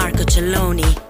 Marco Celloni.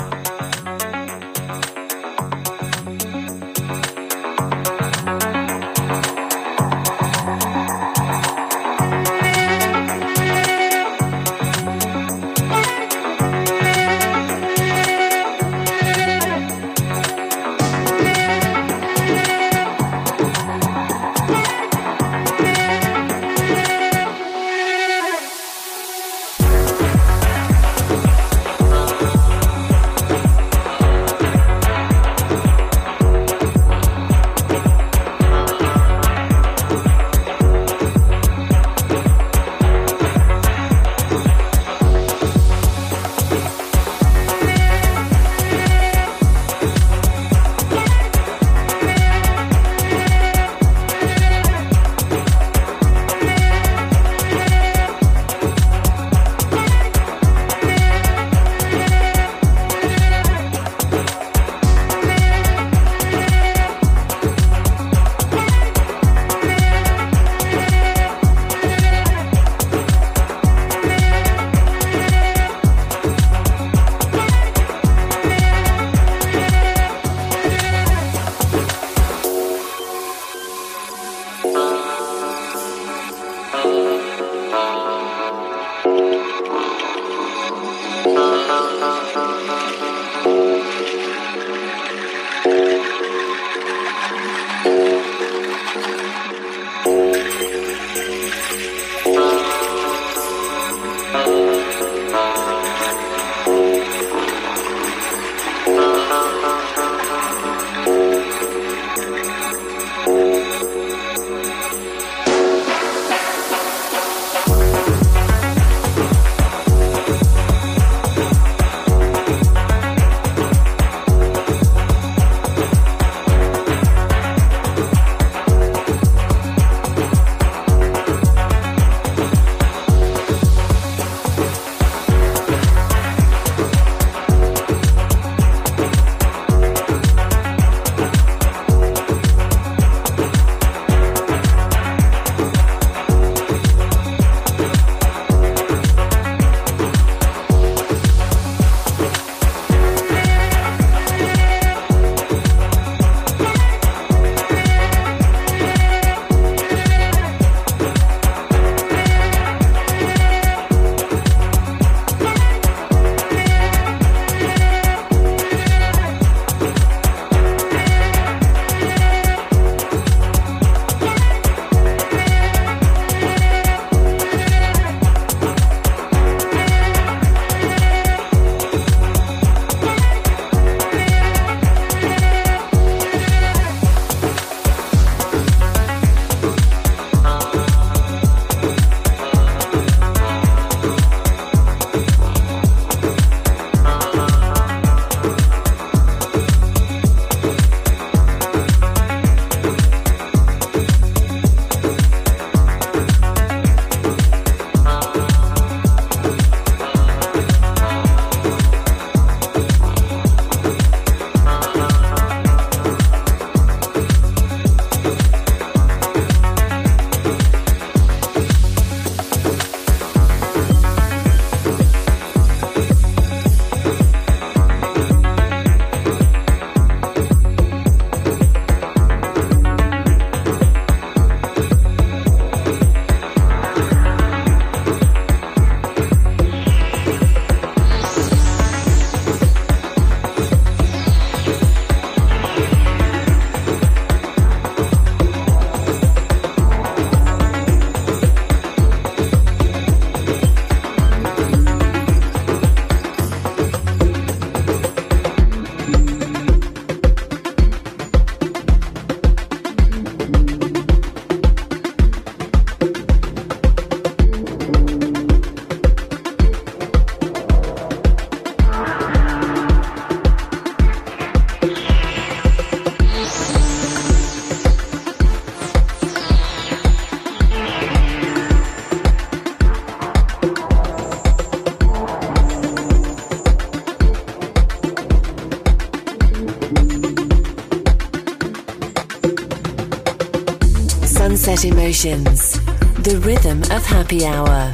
Sunset Emotions, the rhythm of happy hour.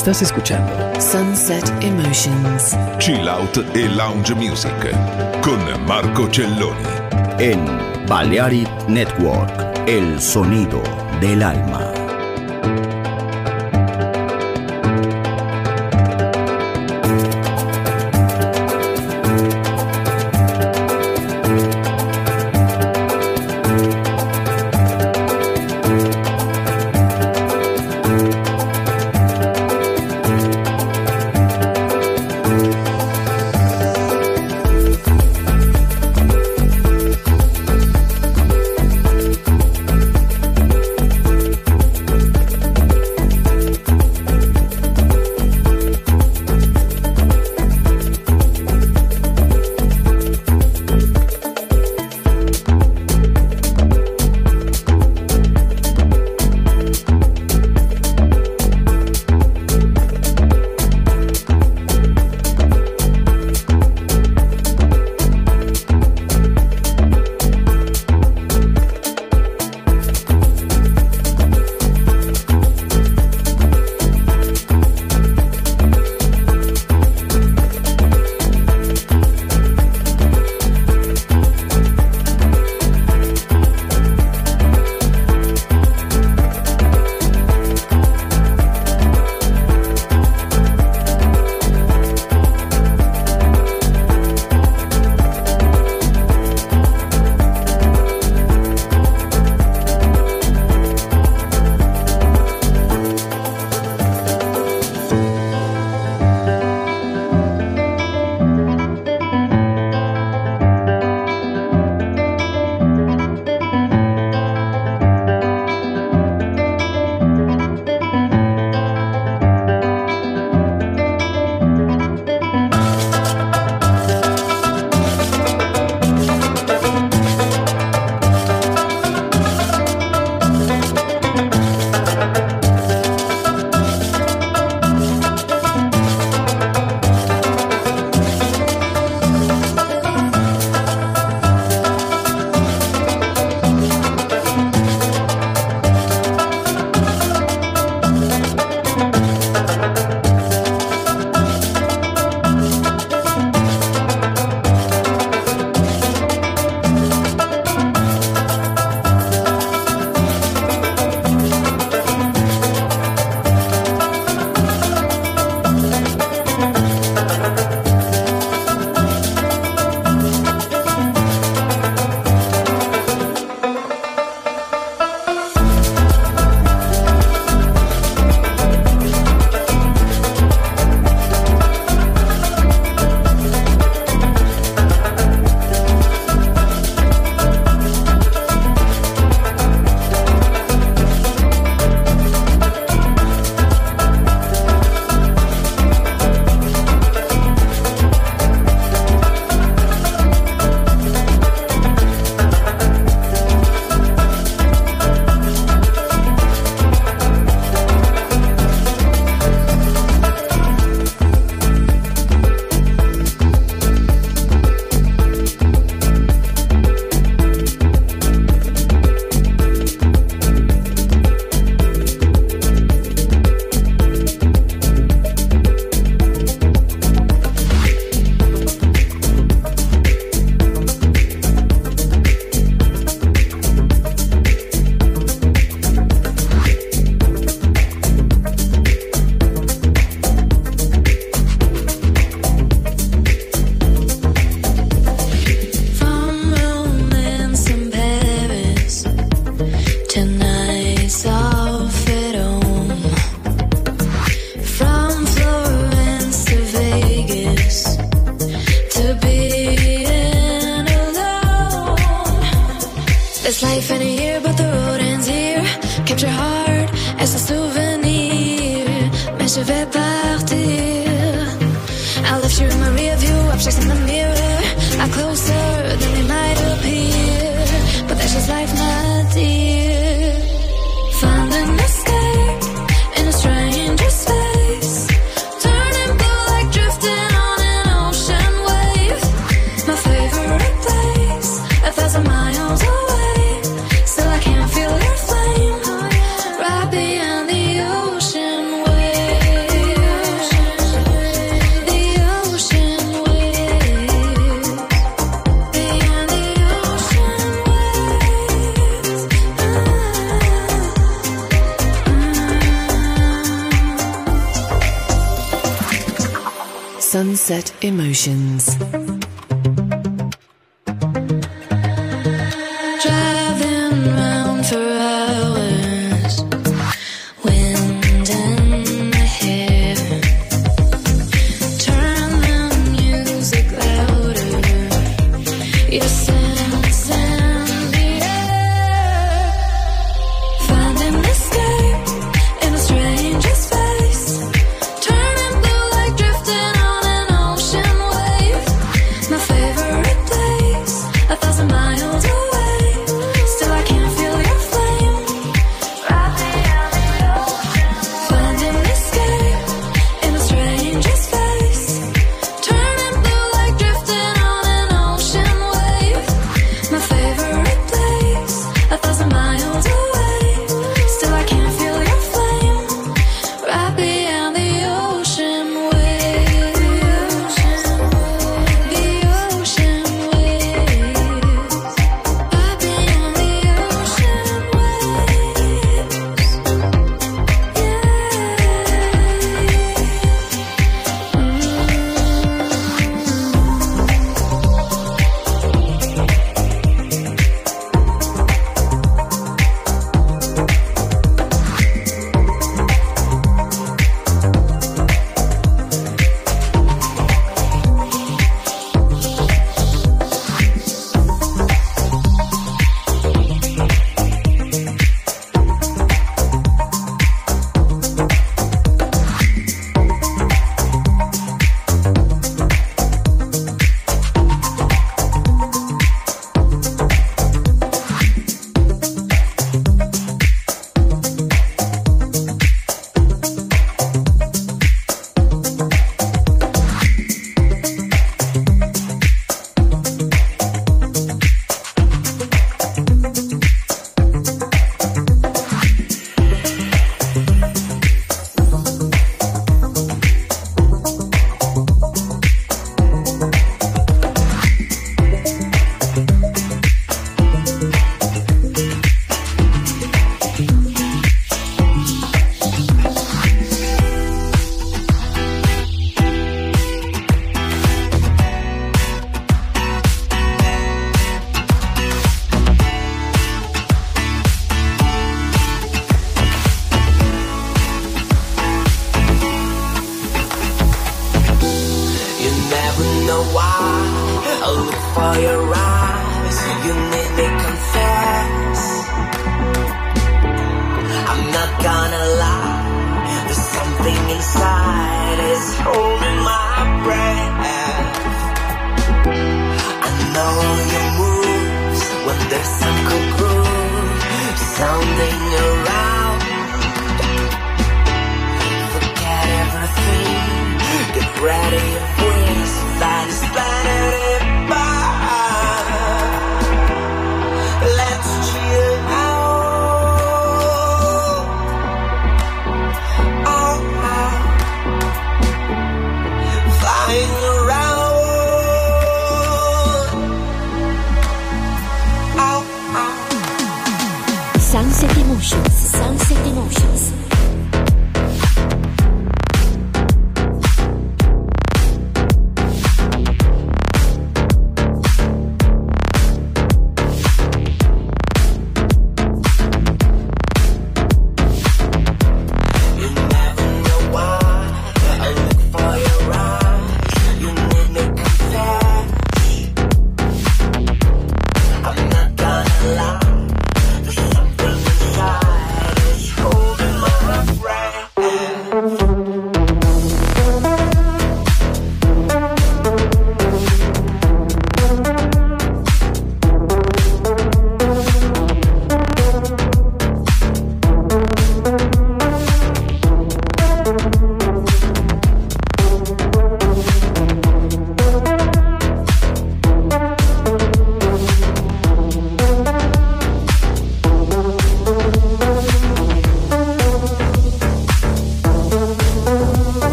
Estás escuchando Sunset Emotions. Chill Out e Lounge Music con Marco Celloni. En Balearic Network, el sonido del alma. Emotions.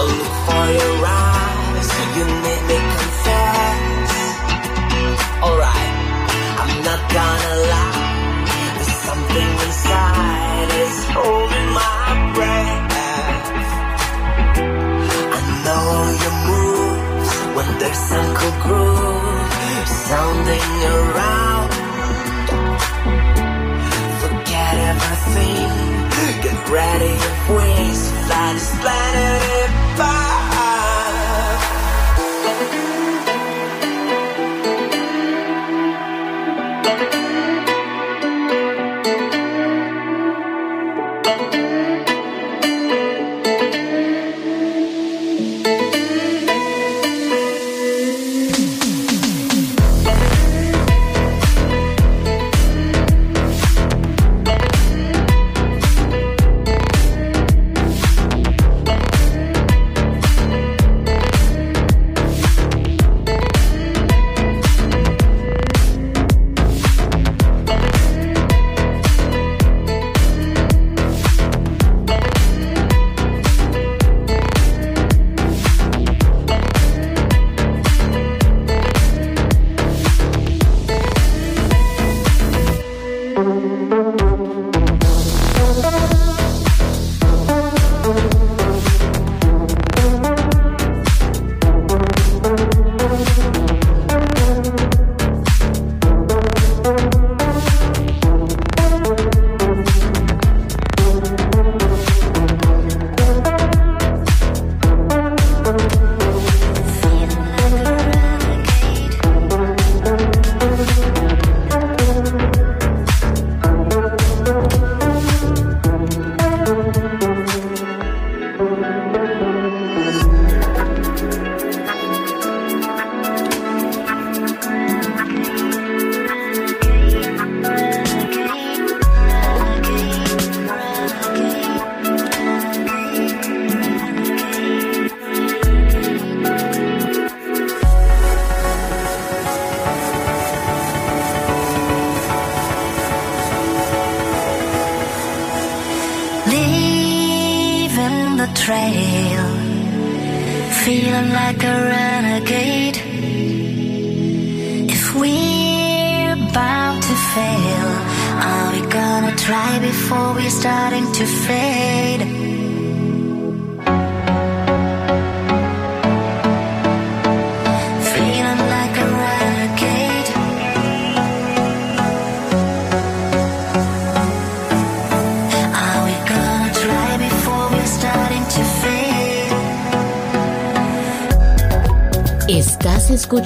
Only for your eyes, you me confess. Alright, I'm not gonna lie. There's something inside, holding my breath. I know your moves when there's some cool groove sounding around. Forget everything, get ready wings, fly this planet fire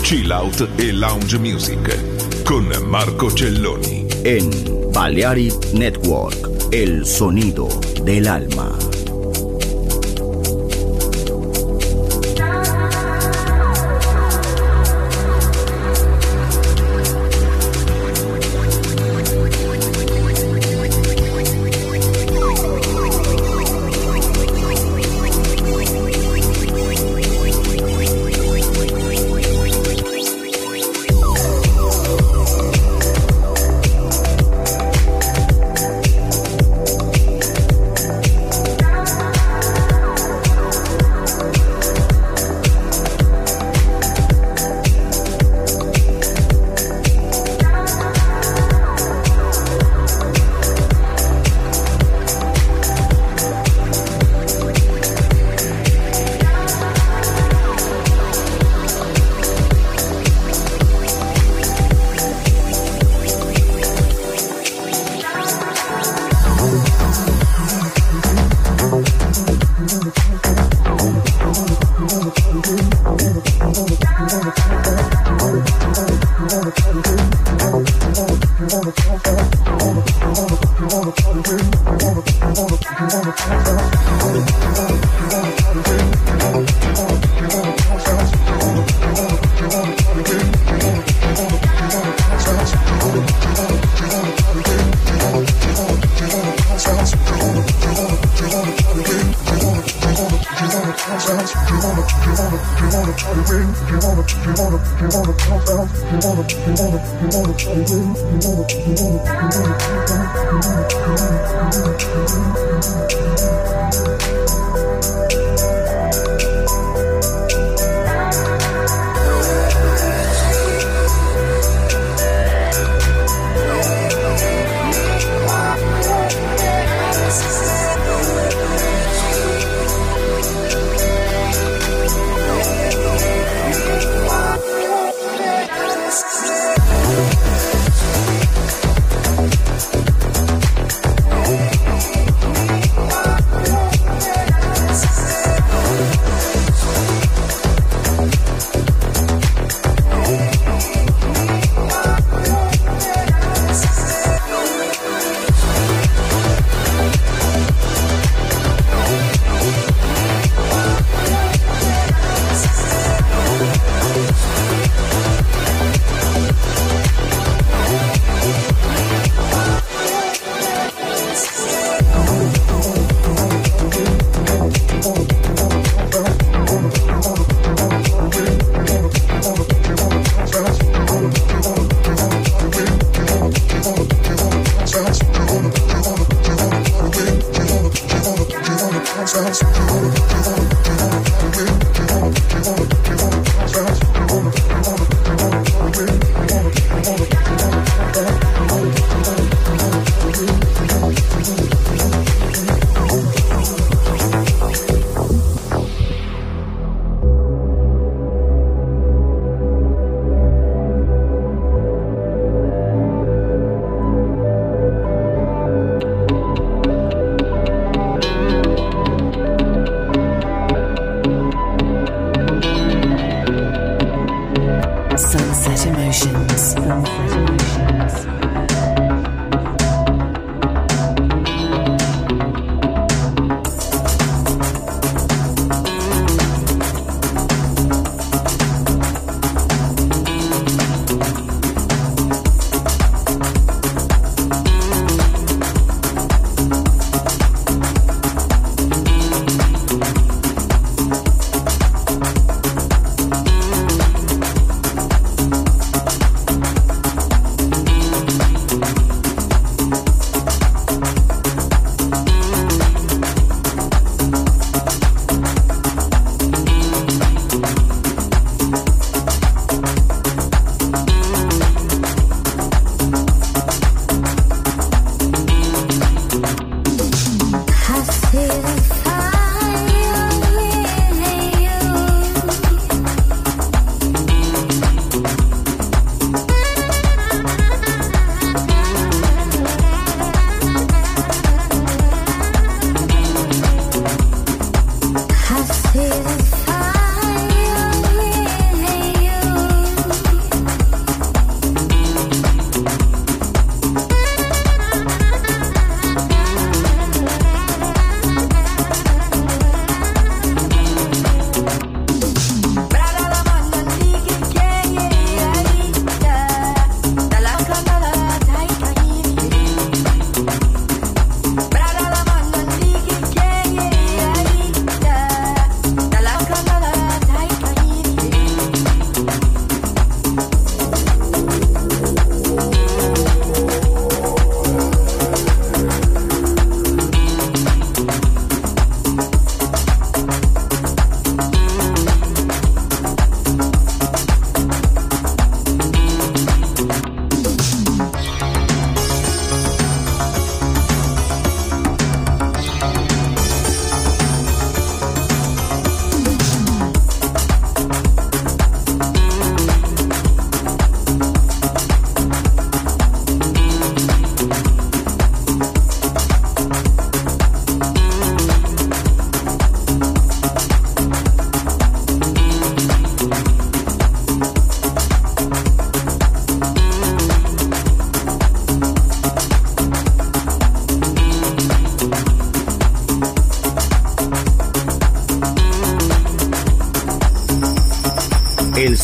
Chill Out e Lounge Music con Marco Celloni. En Balearic Network, el sonido del alma.